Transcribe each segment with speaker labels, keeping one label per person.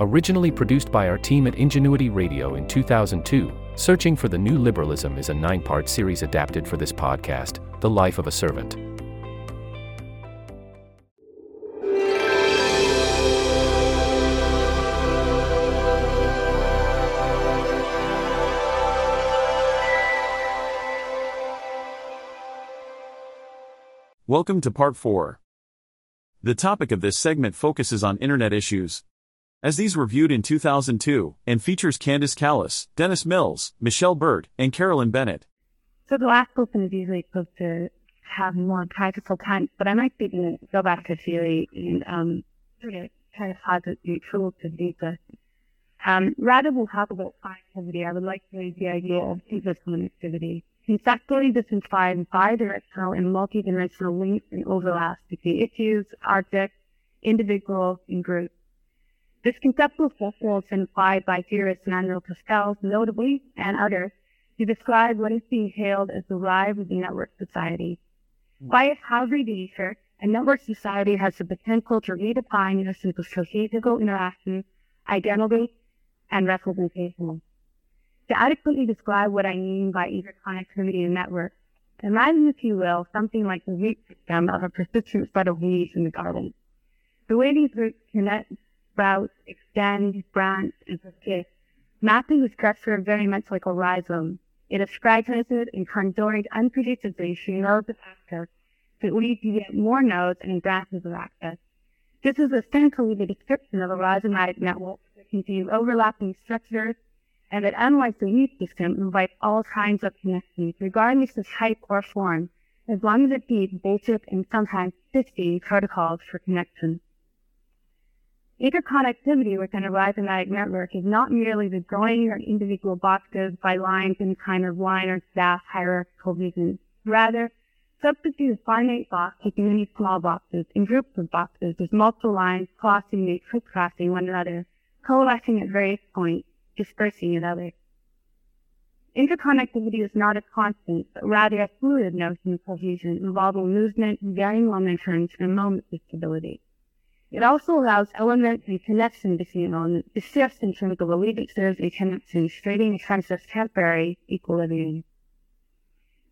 Speaker 1: Originally produced by our team at Ingenuity Radio in 2002, Searching for the New Liberalism is a nine part series adapted for this podcast, The Life of a Servant.
Speaker 2: Welcome to Part 4. The topic of this segment focuses on Internet issues, as these were viewed in 2002, and features Candice Callison, Dennis Mills, Michelle Baert, and Carolyn Bennett.
Speaker 3: So the last person is usually supposed to have more practical time, but I might be going to go back to theory and um, try to posit the tools to do this. Um, rather than talk about connectivity, I would like to raise the idea of interconnectivity. Conceptually, this implies bidirectional and multidimensional links and overlaps between issues, objects, individuals, and groups. This conceptual structure has been applied by theorists Manuel Castells, notably, and others, to describe what is being hailed as the rise of the network society. Hmm. By its hybrid nature, a network society has the potential to redefine notions of sociological interaction, identity, and representation to adequately describe what I mean by interconnectivity in networks, imagine, if you will, something like the root system of a persistent spread of leaves in the garden. The way these roots connect, sprout, extend, branch, and persist, mapping the structure very much like a rhizome. It is fragmented and conjoined unpredictably through nodes of access that lead to yet more nodes and branches of access. This is essentially the description of a rhizomatic network that contains overlapping structures and that unlike the root system invites all kinds of connections, regardless of type or form, as long as it needs basic and sometimes fishy protocols for connection. Interconnectivity within a rhizomatic network is not merely the joining of individual boxes by lines in kind of line or staff hierarchical vision. Rather, substitute a finite box taking many small boxes in groups of boxes with multiple lines crossing and crisscrossing one another, coalescing at various points, dispersing at others. Interconnectivity is not a constant, but rather a fluid notion of cohesion involving movement, varying momentum, and moments of stability. It also allows elements and connection between elements to shift in terms of allegiances and connections, trading in terms of temporary equilibrium.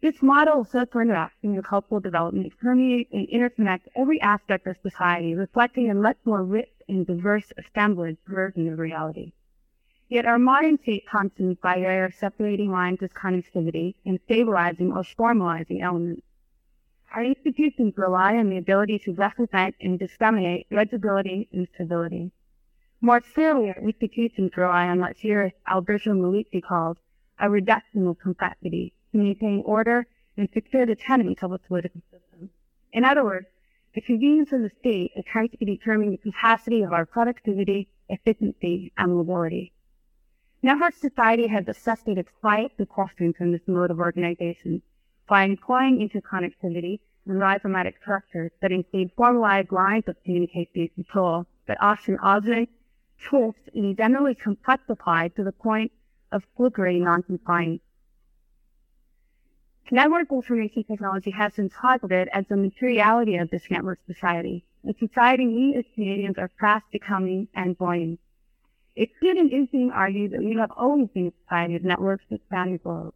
Speaker 3: This model of social interaction and cultural development permeates and interconnects every aspect of society, reflecting a much more rich and diverse assemblage version of reality. Yet our modern state functions by of separating lines as connectivity and stabilizing or formalizing elements. Our institutions rely on the ability to represent and disseminate legibility and stability. More clearly, our institutions rely on what theorist Alberto Melucci called a reduction of complexity to maintain order and secure the tenets of a political system. In other words, the convenience of the state is trying to determine the capacity of our productivity, efficiency, and mobility. Network society has assessed its quiet precautions in this mode of organization by employing interconnectivity and rhizomatic structures that include formalized lines of communication control that often augment, twist, and generally complexify to the point of flickering non-compliance. Network information technology has been posited as the materiality of this network society, a society we as Canadians are fast becoming and joining. It could and is being argued that we have always been a society of networks that span the globe.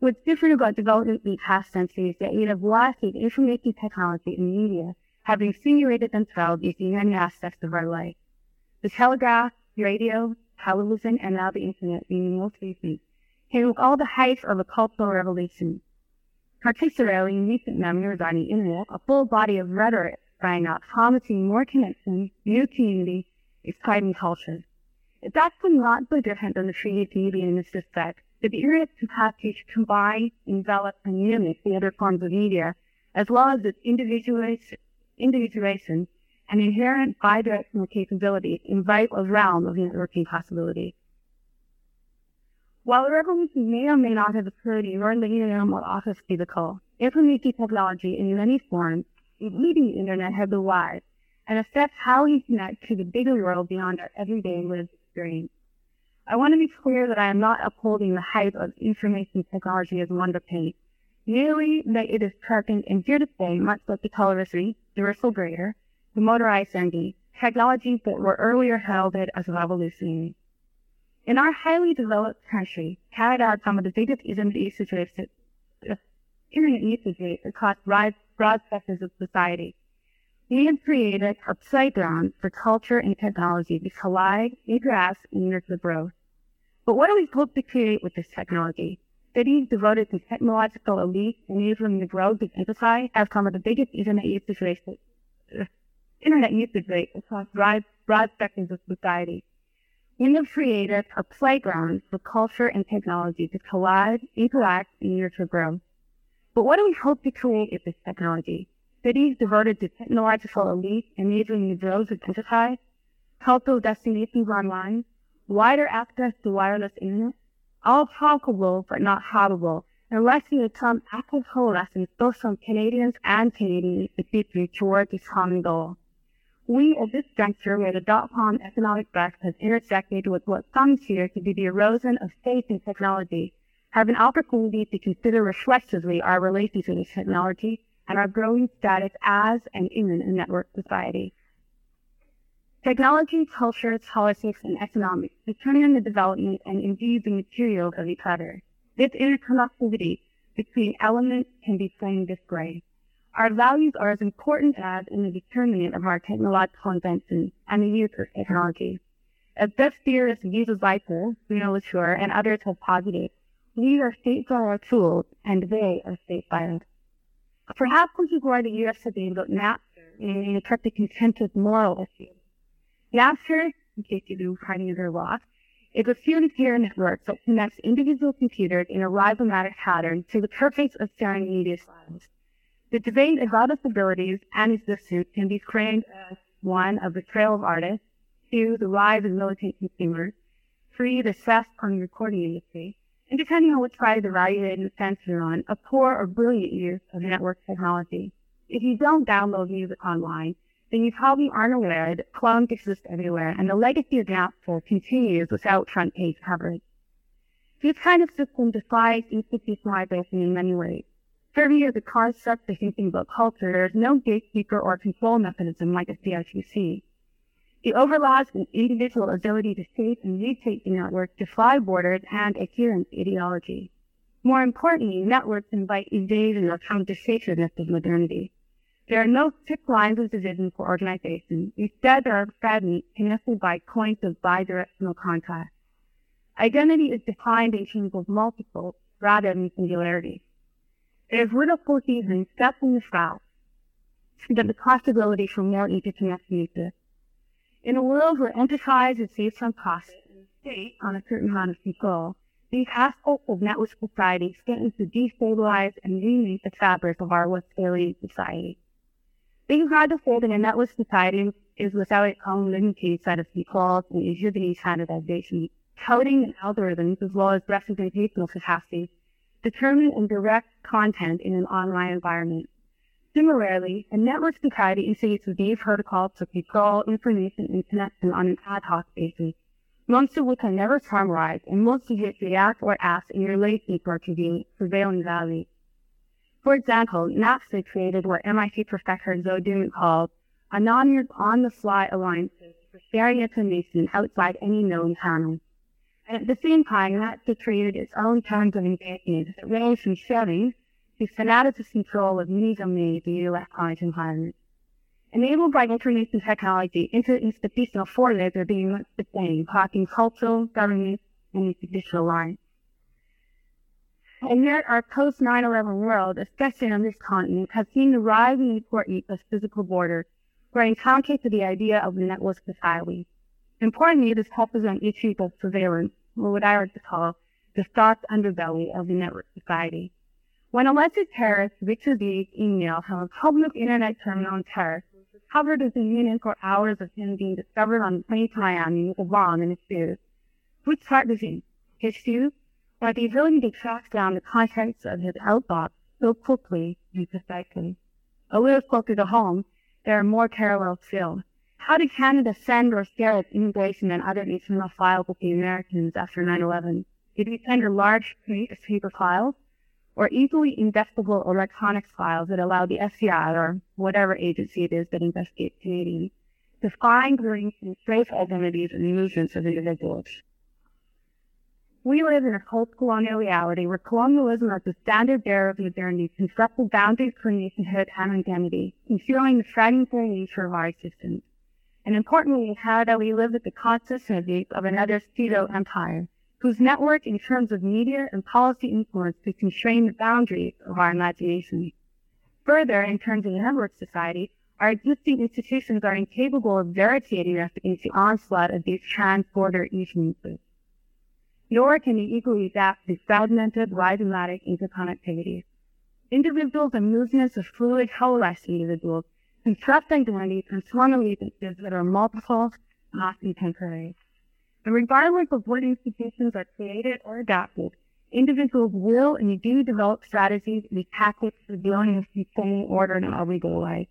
Speaker 3: What's different about development in past centuries is that we have information technology and media have insinuated themselves into many aspects of our life. The telegraph, radio, television, and now the internet being most recent came with all the hype of a cultural revolution. Particularly in recent memory regarding the internet, a full body of rhetoric sprang up promising more connection, new community, exciting culture. It's actually not so different than the creative media in this respect. The internet's capacity to combine, envelop, and mimic the other forms of media, as well as its individuation, and inherent bidirectional capability invite a realm of networking possibilities. While the revolution may or may not have occurred in your living or office cubicle, information technology in many forms, including the internet, has arrived and affects how we connect to the bigger world beyond our everyday lived experience. I want to be clear that I am not upholding the hype of information technology as wonder paint, merely that it is present and here to stay, much like the television, the whistle grader, the motorized engine, technologies that were earlier heralded as revolutionary. In our highly developed country, Canada has some of the biggest internet usage rates, internet usage rates across broad, broad sectors of society. We have created a playground for culture and technology to collide, interact, and nurture growth. But what do we hope to create with this technology? Cities devoted to technological elite enabling the growth of enterprise have some of the biggest internet usage rates, uh, internet usage rates across broad, broad sectors of society. We have created a playground for culture and technology to collide, interact, and nurture growth. But what do we hope to create with this technology? Cities devoted to technological elite enabling the growth of enterprise, cultural destinations online, wider access to wireless internet, all possible but not habitable, unless you become active coalescence both from Canadians and Canadians to future towards this common goal. We at this juncture where the dot-com economic bust has intersected with what some fear to be the erosion of faith in technology, have an opportunity to consider reflexively our relationship with technology and our growing status as and in a network society. Technology, culture, politics, and economics determine the development and indeed the materials of each other. This interconnectivity between elements can be framed this way. Our values are as important as in the determinant of our technological inventions and the use of technology. As Beth theorists uses Viper, Bruno Latour, and others have posited, these are state by our tools and they are state by us. Perhaps this is why the U.S. has been about Napster and attract the contentious moral issue. Napster, in case you do finding it or lost, is a peer-to-peer network that connects individual computers in a rhizomatic pattern to the purpose of sharing media files. The debate about its abilities and its can be framed as one of the trail of artists, two, the rise of militant consumers, three, the theft on the recording industry, and depending on which side of the value and fence you're on, a poor or brilliant use of network technology. If you don't download music online, then you probably aren't aware that clones exist everywhere, and the legacy of Napster continues without front page coverage. This kind of system defies institutionalization in many ways. Serving as a concept of thinking about culture, there is no gatekeeper or control mechanism like a CRTC. It overlaps an individual ability to shape and reshape the network fly borders and adherence ideology. More importantly, networks invite invasion or conversationist of modernity. There are no strict lines of division for organizations. Instead, there are fragments connected by points of bidirectional contact. Identity is defined in terms of multiple rather than singularity. There is little foreseeable except in the South that the possibility for more interconnection exists. In a world where enterprise is based on and the state on a certain amount of control, these aspects of network society threaten to destabilize and remake the fabric of our Westphalian society. Being hard to hold in a network society is without its own limited set of controls and exhibiting standardization, coding and algorithms, as well as representational capacity, determine and direct content in an online environment. Similarly, a network society initiates these protocols to control information and connection on an ad hoc basis, most of which are never summarized and most of which react or act in relation to our prevailing values. For example, Napster created what MIT professor Zoe Dooman called anonymous on-the-fly alliances for sharing information outside any known channel. And at the same time, Napster created its own terms of engagement that range from sharing to fanatical control of many domains in the electronic environment. Enabled by information technology, interinstitutional forces are being much the same, cultural, government, and institutional lines. And yet our post 9-11 world, especially on this continent, has seen the rising importance of physical borders, bringing counter to the idea of the network society. Importantly, this touches on issues of surveillance, or what I like to call the dark underbelly of the network society. When alleged terrorist Victor B's email from a public internet terminal in Paris was discovered within minutes or hours of him being discovered on the plane to Miami with a bomb in his shoes, which part was he? His shoes? Or the ability to track down the contents of his outbox so quickly and precisely? A little closer to home, there are more parallels still. How did Canada send or scare its immigration and other internal files with the Americans after 9-11? Did we send a large suite of paper files? Or easily investable electronics files that allow the FBI or whatever agency it is that investigates Canadians find, groups and trace identities and movements of individuals. We live in a post-colonial reality where colonialism as the standard bearer of modernity constructed boundaries for nationhood and identity, concealing the fragmentary nature of our existence. And importantly, in Canada, we live with the consistency of another pseudo-empire, whose network in terms of media and policy influence could constrain the boundaries of our imagination. Further, in terms of the network society, our existing institutions are incapable of barricading us against the onslaught of these trans-border influences nor can they equally adapt to fragmented, rhizomatic interconnectivity. Individuals and movements of fluid, coalesced individuals construct identities and form allegiances that are multiple, not contemporary. And regardless of what institutions are created or adopted, individuals will and do develop strategies and tactics for dealing with sustaining order in our legal life.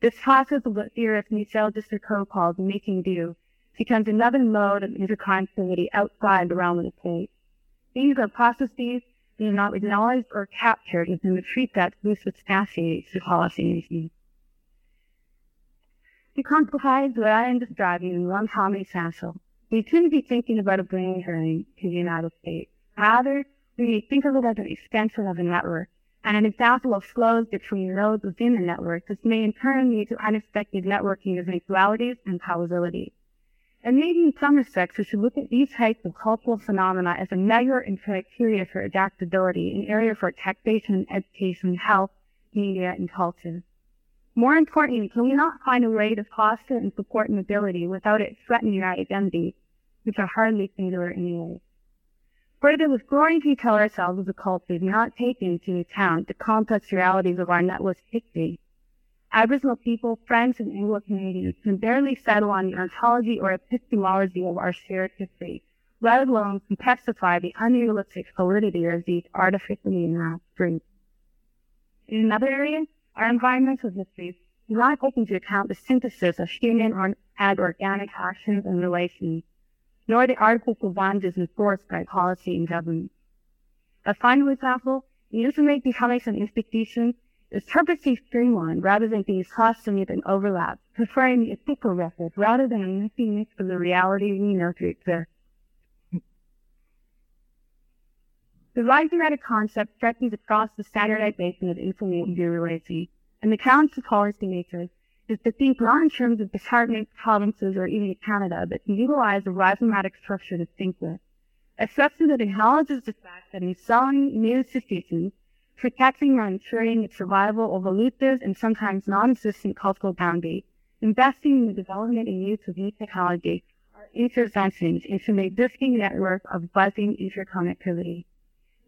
Speaker 3: This process of what theorist Michel Foucault calls making do becomes another mode of interconnectivity outside the realm of the state. These are processes that are not acknowledged or captured within the treat that loose substantiates the policy To concretize what I am describing in one common essential, we shouldn't be thinking about a brain drain to the United States. Rather, we think of it as an extension of a network and an example of flows between nodes within the network, which may in turn lead to unexpected networking of inequalities and probabilities. And maybe in some respects, we should look at these types of cultural phenomena as a measure and criteria for adaptability, an area for taxation, education, health, media, and culture. More importantly, can we not find a way to foster and support mobility without it threatening our identity, which are hardly singular anyway? Further, with growing we tell ourselves as a culture do not take into account the complex realities of our network history, Aboriginal people, friends, and Anglo communities can barely settle on the ontology or epistemology of our shared history, let alone complexify the unrealistic solidity of these artificially enhanced groups. In another area, our environmental histories do not open to account the synthesis of human and organic actions and relations, nor the artificial is enforced by policy and government. A final example, the information becoming an institution is purposely streamlined rather than being costumey and overlap, preferring the ethical method rather than a messy mix of the reality we know to exist. The rising concept stretches across the standardization of information literacy, and the challenge to policymakers is to think not in terms of departments, provinces, or even Canada, but to utilize a rhizomatic structure to think with. A structure that acknowledges the fact that in some new institutions, protecting or ensuring the survival of elusive and sometimes non-existent cultural boundaries, investing in the development and use of new technology are interventions into the existing network of buzzing interconnectivity.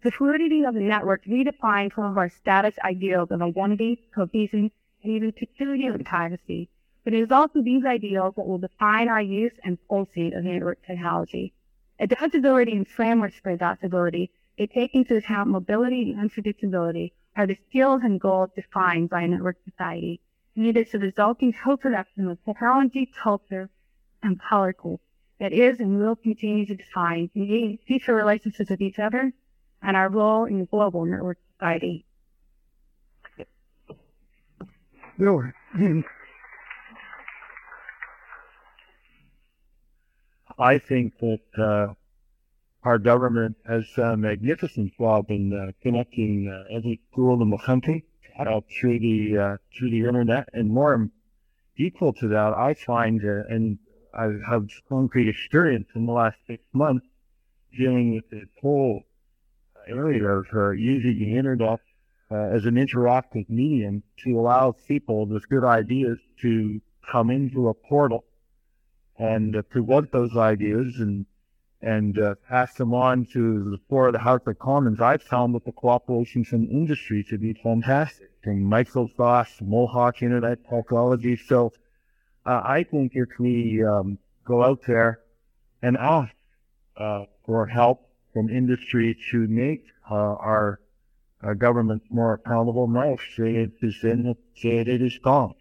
Speaker 3: The fluidity of the network redefines some of our status ideals of identity, cohesion, and even security and privacy. But it is also these ideals that will define our use and pulsing of network technology. Adaptability and frameworks for adaptability they take into account mobility and unpredictability are the skills and goals defined by a network society needed to the resulting co-production of technology, culture, and politics that is and will continue to define the future relationships with each other and our role in the global network society.
Speaker 4: Bill, I think that uh, our government has a magnificent job in uh, connecting uh, every school in the country uh, through the uh, through the internet, and more equal to that, I find, uh, and I have concrete experience in the last six months dealing with this whole area of using the internet as an interactive medium to allow people with good ideas to come into a portal and uh, present those ideas and and uh, pass them on to the floor of the House of Commons, I've found that the cooperation from industry to be fantastic, from Microsoft, Mohawk Internet Technology. So uh, I think if we um, go out there and ask uh, for help from industry to make uh, our government more accountable, no, it is in it, it is gone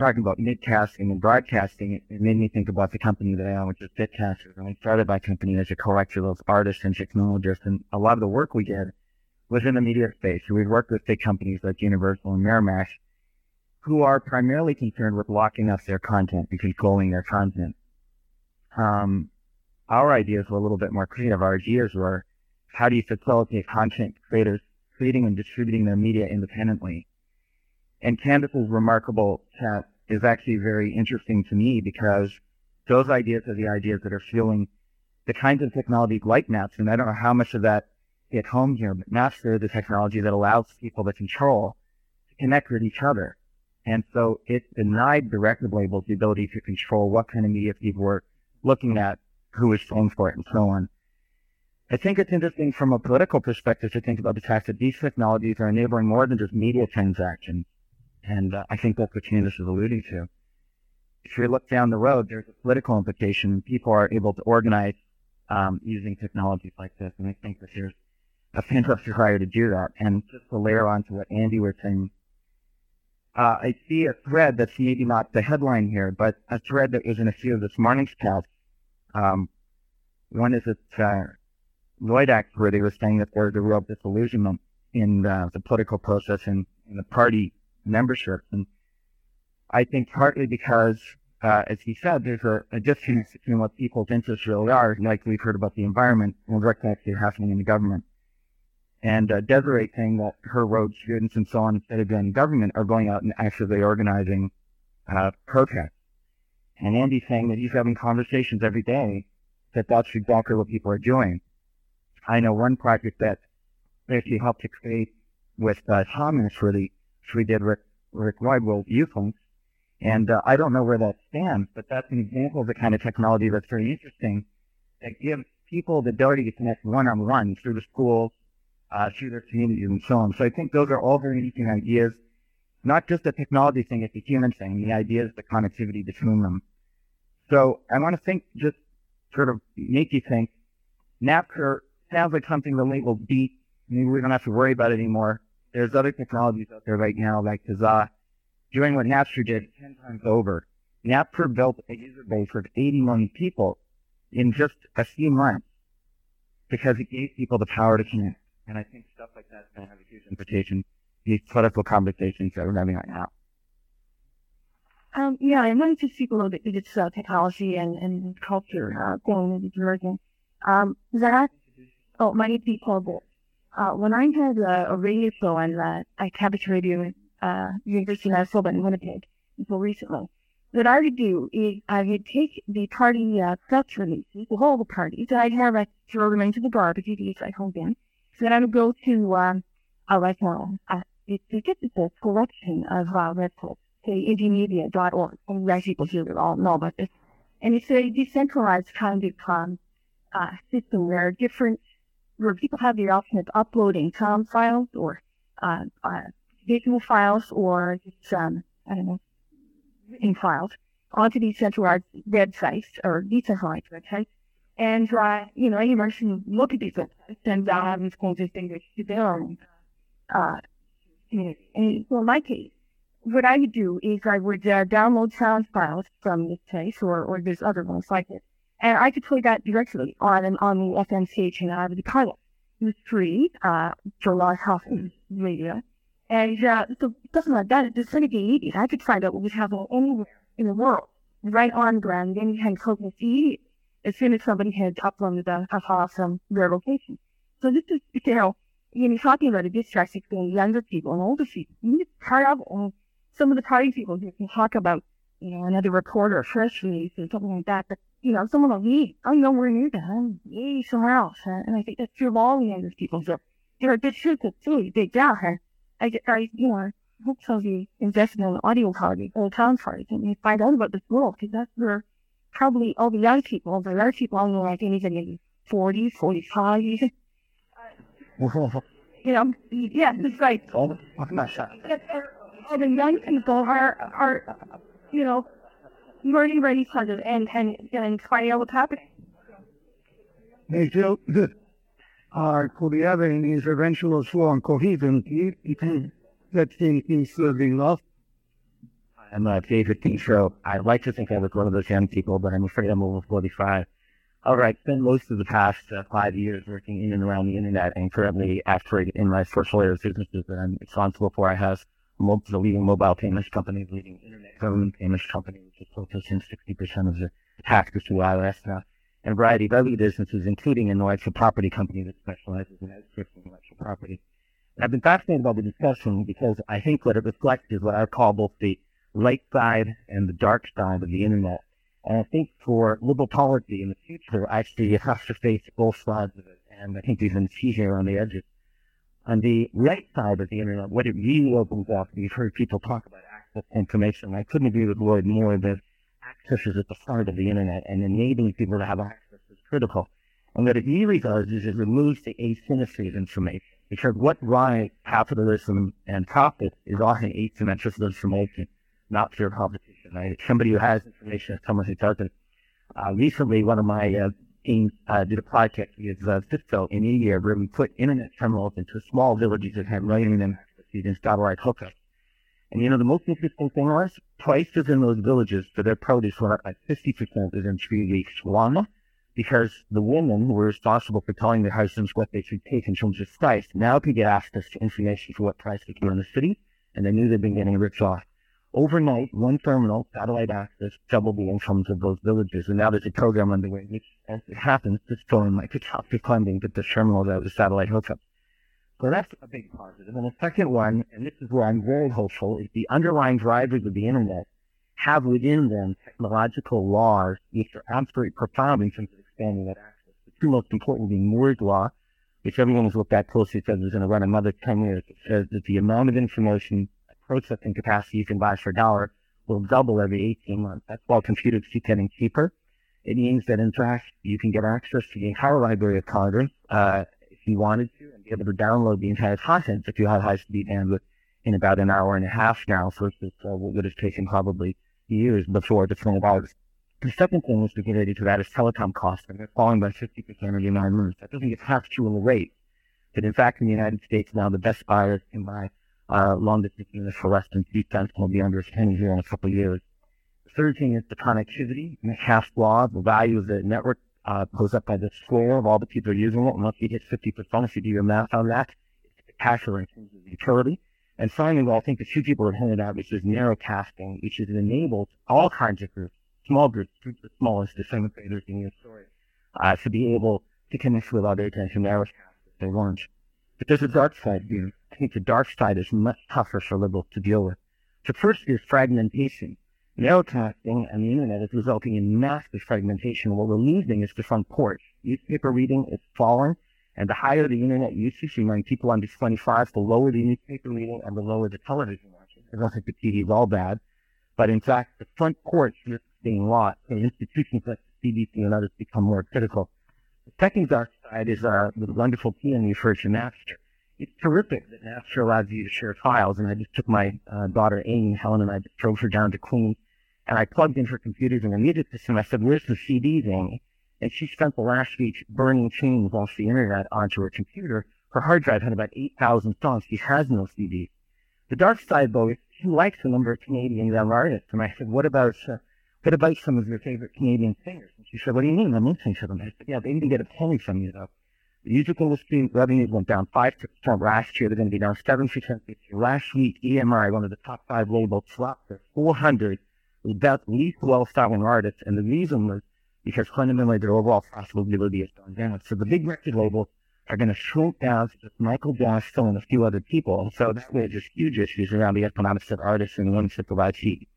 Speaker 4: talking about midcasting and broadcasting, it, it made me think about the company that I own, which is Bitcasters. And I started my company as a collector of artists and technologists, and a lot of the work we did was in the media space. So we worked with big companies like Universal and Miramax, who are primarily concerned with locking up their content and controlling their content. Um, our ideas were a little bit more creative. Our ideas were, how do you facilitate content creators creating and distributing their media independently? And Candace's remarkable chat is actually very interesting to me because those ideas are the ideas that are fueling the kinds of technologies like Napster. And I don't know how much of that hit home here, but Napster is the technology that allows people to control, to connect with each other. And so it denied the record labels the ability to control what kind of media people were looking at, who was paying for it, and so on. I think it's interesting from a political perspective to think about the fact that these technologies are enabling more than just media transactions. And uh, I think that's what Candace is alluding to. If you look down the road, there's a political implication. People are able to organize um, using technologies like this. And I think that there's a fantastic desire to do that. And just to layer on to what Andy was saying, uh, I see a thread that's maybe not the headline here, but a thread that was in a few of this morning's casts. Um, one is at uh, Lloyd they were saying that there's a real disillusionment in the, the political process and in the party membership. And I think partly because, uh, as he said, there's a, a disconnect between what people's interests really are, like we've heard about the environment, and what's actually happening in the government. And uh, Desiree saying that her road students and so on, instead of doing government, are going out and actively organizing uh, protests. And Andy saying that he's having conversations every day that that's exactly what people are doing. I know one project that actually helped to create with uh, Thomas really, which we did Rick, Rick Links. And uh, I don't know where that stands, but that's an example of the kind of technology that's very interesting that gives people the ability to connect one-on-one through the schools, uh, through their communities and so on. So I think those are all very interesting ideas. Not just a technology thing, it's a human thing. The idea is the connectivity between them. So I want to think, just sort of make you think, Napster sounds like something the late will beat. Maybe we don't have to worry about it anymore. There's other technologies out there right now, like Kazaa, doing what Napster did 10 times over. Napster built a user base of 80 million people in just a few months because it gave people the power to connect. And I think stuff like that is going to have a huge implication these political conversations that we're having right now.
Speaker 5: Um, yeah, I wanted to speak a little bit to this uh, technology and, and culture uh, going into Georgia. Um, that, oh, my name is Paul uh, when I had a, a radio show on uh, at Cabbage Radio, uh, University of Manitoba in Winnipeg until recently, what I would do is I would take the party uh, press releases, the whole parties, and I'd have a throw them into the garbage because I hold them. Then I would go to um, a restaurant uh, it, it gets a collection of uh, records, say indymedia.org, and many people here all know about this. And it's a decentralized kind of um, uh, system where different, where people have the option of uploading sound files or uh, uh, visual files or just, um, I don't know, written files onto these centralized websites or decentralized websites. And, uh, you know, anyone can look at these websites and um, it's going to distinguish their own uh, community. And in my case, what I would do is I would uh, download sound files from this place or, or there's other ones like it. And I could play that directly on on the FM station out of the pilot. It was free uh, Lost House Radio. And uh, so something like that, it's going to. I could find out what was happening anywhere in the world, right on ground, any kind of close to as soon as somebody had uploaded a, a file from their location. So this is, you know, you know, talking about a distress between younger people and older people. You need part of and some of the party people who can talk about, you know, another reporter or press release or something like that. But, you know, someone like me, I'm nowhere near that. I'm way somewhere else. And I think that's true of all the younger people. So there are a good shoots at too, big job. I, I, you know, hope of you invest in an audio party or town party and you find out about this world because that's where probably all the young people, the young people only like anything in 40, 45, you know, yeah, it's like,
Speaker 4: Oh, my
Speaker 5: all the young people are, are, you know, learning about each other and, and, and finding out what's happening.
Speaker 6: They feel that uh, Korea is eventual strong cohesion that thing is being lost.
Speaker 4: I'm a favorite teen show. I'd like to think I was one of those young people, but I'm afraid I'm over 45. However, I spent most of the past uh, five years working in and around the internet and currently actually in my portfolio of businesses that I'm responsible for. I have mo- the leading mobile payments company, leading internet government payments company, which is processing 60% of the taxes to IRS now, and a variety of other businesses, including an intellectual property company that specializes in intellectual property. And I've been fascinated by the discussion because I think what it reflects is what I call both the light side and the dark side of the internet. And I think for liberal policy in the future, actually, you have to face both sides of it. And I think can see here on the edges. On the right side of the internet, what it really opens up, you've heard people talk about access to information. I couldn't agree with Lloyd more that access is at the heart of the internet, and enabling people to have access is critical. And what it really does is it removes the asymmetry of information. Because what drives capitalism and profit is often asymmetric information, not pure competition. Right? Somebody who has information and someone who doesn't. Uh, recently, one of my uh, teams uh, did a project with uh, Cisco in India where we put internet terminals into small villages that had in them using satellite hookups. And you know, the most interesting thing was prices in those villages for their produce went up by 50% within three weeks. One, because the women who were responsible for telling their husbands what they should take in terms of price. Now could get access to information for what price they could in the city, and they knew they'd been getting ripped off. Overnight, one terminal, satellite access, doubled the incomes of those villages. And now there's a program underway, which, as it happens, is going like the top of funding, the terminals out with satellite hookups. So that's a big positive. And the second one, and this is where I'm very hopeful, is the underlying drivers of the internet have within them technological laws which are absolutely profound in terms of expanding that access. The two most important being Moore's law, which everyone has looked at closely says is going to run another 10 years. It says that the amount of information processing capacity you can buy for a dollar will double every 18 months. That's while computers keep getting cheaper. It means that in fact you can get access to the entire library of Congress uh, if you wanted to and be able to download the entire content if you have high-speed bandwidth in about an hour and a half now versus uh, what would have taken probably years before the turn it. The second thing is to get ready to that is telecom costs, and they're falling by 50% every nine months. That doesn't get through in the rate. But in fact, in the United States now, the best buyers can buy uh, long distance units for less than three cents will be under a penny here in a couple of years. The third thing is the connectivity. Metcalfe's law, the value of the network uh, goes up by the square of all the people using it. Once you hit 50%, if you do your math on that, it's spectacular in terms of utility. And finally, well, I think the two people have hinted at, which is narrowcasting, which has enabled all kinds of groups, small groups, groups as small as the seventh graders in your story, uh, to be able to connect with others and to narrowcast they weren't. But there's a dark side here. The dark side is much tougher for liberals to deal with. The first is fragmentation. Narrowcasting and the internet is resulting in massive fragmentation. What we're losing is the front porch. Newspaper reading is falling, and the higher the internet usage among people under 25, the lower the newspaper reading and the lower the television watching. I don't think the TV is all bad, but in fact, the front porch is being lost, and institutions like the CBC and others become more critical. The second dark side is uh, the wonderful PM referred to Napster. It's terrific that Napster allows you to share files, and I just took my uh, daughter Amy, Helen, and I drove her down to Queens, and I plugged in her computers and the music system. I said, "Where's the CDs, Amy?" And she spent the last week burning tunes off the internet onto her computer. Her hard drive had about 8,000 songs. She has no CDs. The dark side, though, is she likes a number of Canadian young artists. And I said, what about, uh, what about some of your favorite Canadian singers? And she said, what do you mean? I'm listening to them. I said, yeah, they didn't get a penny from you, though. The music industry revenue went down 5% last year. They're going to be down 7% this year. Last week, EMI, one of the top five labels, dropped their 400 best least well-selling artists. And the reason was because fundamentally their overall profitability has gone down. So the big record labels are going to shrink down to just Michael Jackson and a few other people. So that there's huge issues around the economics of artists and ones that provide cheap.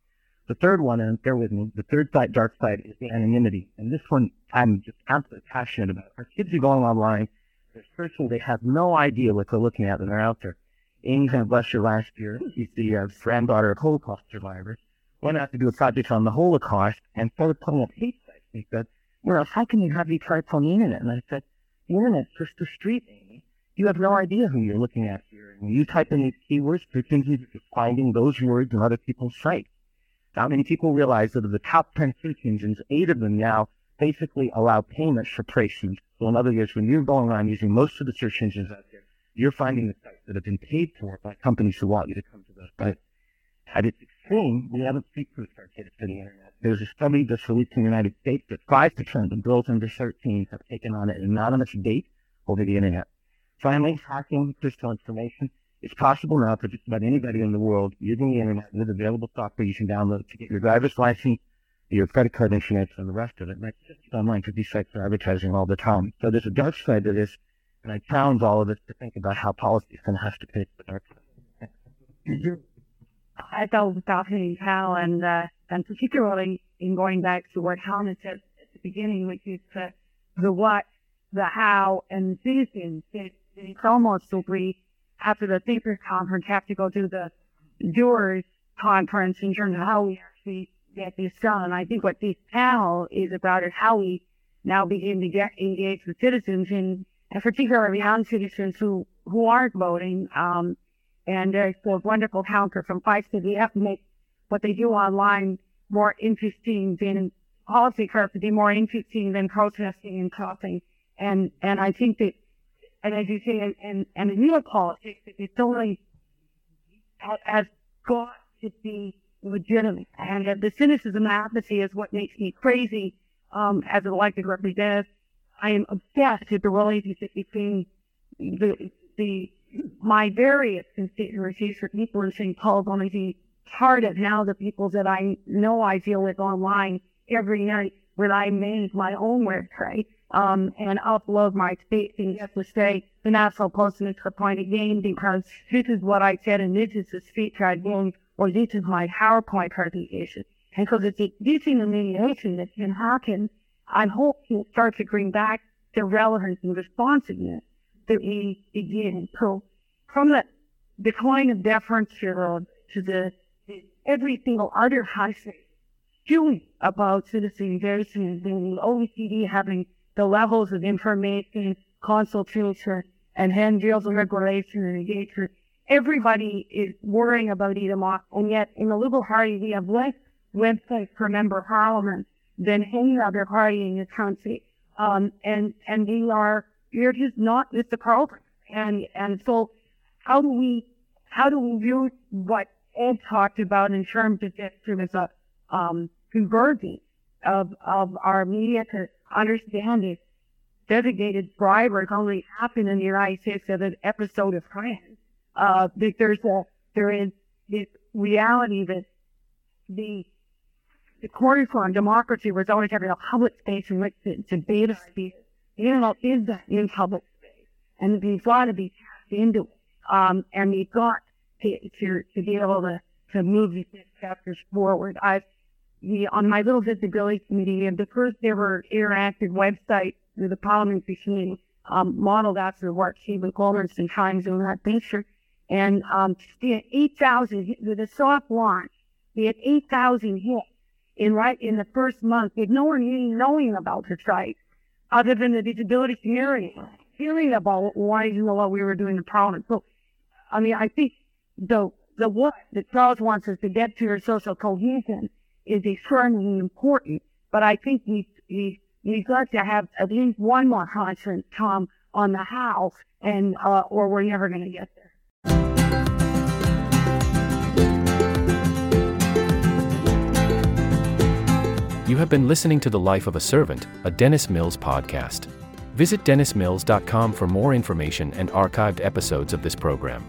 Speaker 4: The third one, and bear with me, the third side, dark side, is the anonymity. And this one I'm just absolutely passionate about. Our kids are going online, they're searching, they have no idea what they're looking at when they're out there. Van Blesher last year, she's the uh, granddaughter of Holocaust survivors, went out to do a project on the Holocaust and started putting up hate sites. He said, well, how can you have these sites on the internet? And I said, the internet's just a street, Amy. You have no idea who you're looking at here. And you type in these keywords, just finding those words on other people's sites. How many people realize that of the top 10 search engines, eight of them now basically allow payments for placement. So in other words, when you're going on using most of the search engines out there, you're finding the sites that have been paid for by companies who want you to come to those sites. At its extreme, we haven't secret targeted for the internet. There's a study just released in the United States that 5% of girls under 13 have taken on an anonymous date over the internet. Finally, hacking personal information. It's possible now for just about anybody in the world using the internet with available software you can download to get your driver's license, your credit card insurance, and the rest of it. And Right? Just online because these sites are advertising all the time. So there's a dark side to this, and I challenge all of us to think about how policy is going to have to pay for the dark side.
Speaker 3: I thought Daphne Powell and, uh, and particularly in going back to what Helen said at the beginning, which is the, the what, the how, and the citizens. It, it's almost so we, after the thinkers conference, have to go to the doers conference in terms of how we actually get this done. And I think what this panel is about is how we now begin to get engaged with citizens and, and particularly young citizens who, who aren't voting, um, and there's a wonderful counter from Feisty. We have to make what they do online more interesting than policy curve to be more interesting than protesting and talking. And and I think that, and as you say, and and, and in real politics, it's only has got to be legitimate. And uh, the cynicism and apathy is what makes me crazy um, as an elected representative. I am obsessed with the relationship between the the my various constituencies for people in St. Paul going to be part of now the people that I know I deal with online every night when I manage my own website um, and upload my state and get to say the National Post and it's the point of again because this is what I said and this is the speech I gave or this is my PowerPoint presentation. And so it's this illumination that can happen, I hope will start to bring back the relevance and responsiveness that we begin. So from the decline of deference to the, the every single other country doing about citizen engagement and the OECD having the levels of information, consultation, and handrails and regulation and engagement. Everybody is worrying about EDMOC, and yet in the Liberal Party, we have less websites per member of parliament than any other party in the country. Um, and, and we are, we're just not with the program. And, and so how do we, how do we use what Ed talked about in terms of just sort of um, convergence of, of our media to understand it designated drivers only happen in the United States as an episode of France. Uh, that there's a, there is this reality that the, the cornerstone democracy was always having a public space in which to debate ideas. The internet is in public space. And we've got to be into it. Um, and we've got to, to, to be able to, to move these chapters forward. I've, the, on my little disability committee, the first ever interactive website with the parliamentary committee, um, modeled after what Stephen Colmerson times in that picture. And, um, 8,000, with a soft launch, we had 8,000 hits in right in the first month with no one knowing about the site other than the disability community hearing about why you know what we were doing in Parliament. So, I mean, I think the the what that Charles wants us to get to your social cohesion is extremely important. But I think we we we've got to have at least one more conference come on the house, and uh, or we're never going to get there.
Speaker 1: You have been listening to The Life of a Servant, a Dennis Mills podcast. Visit DennisMills.com for more information and archived episodes of this program.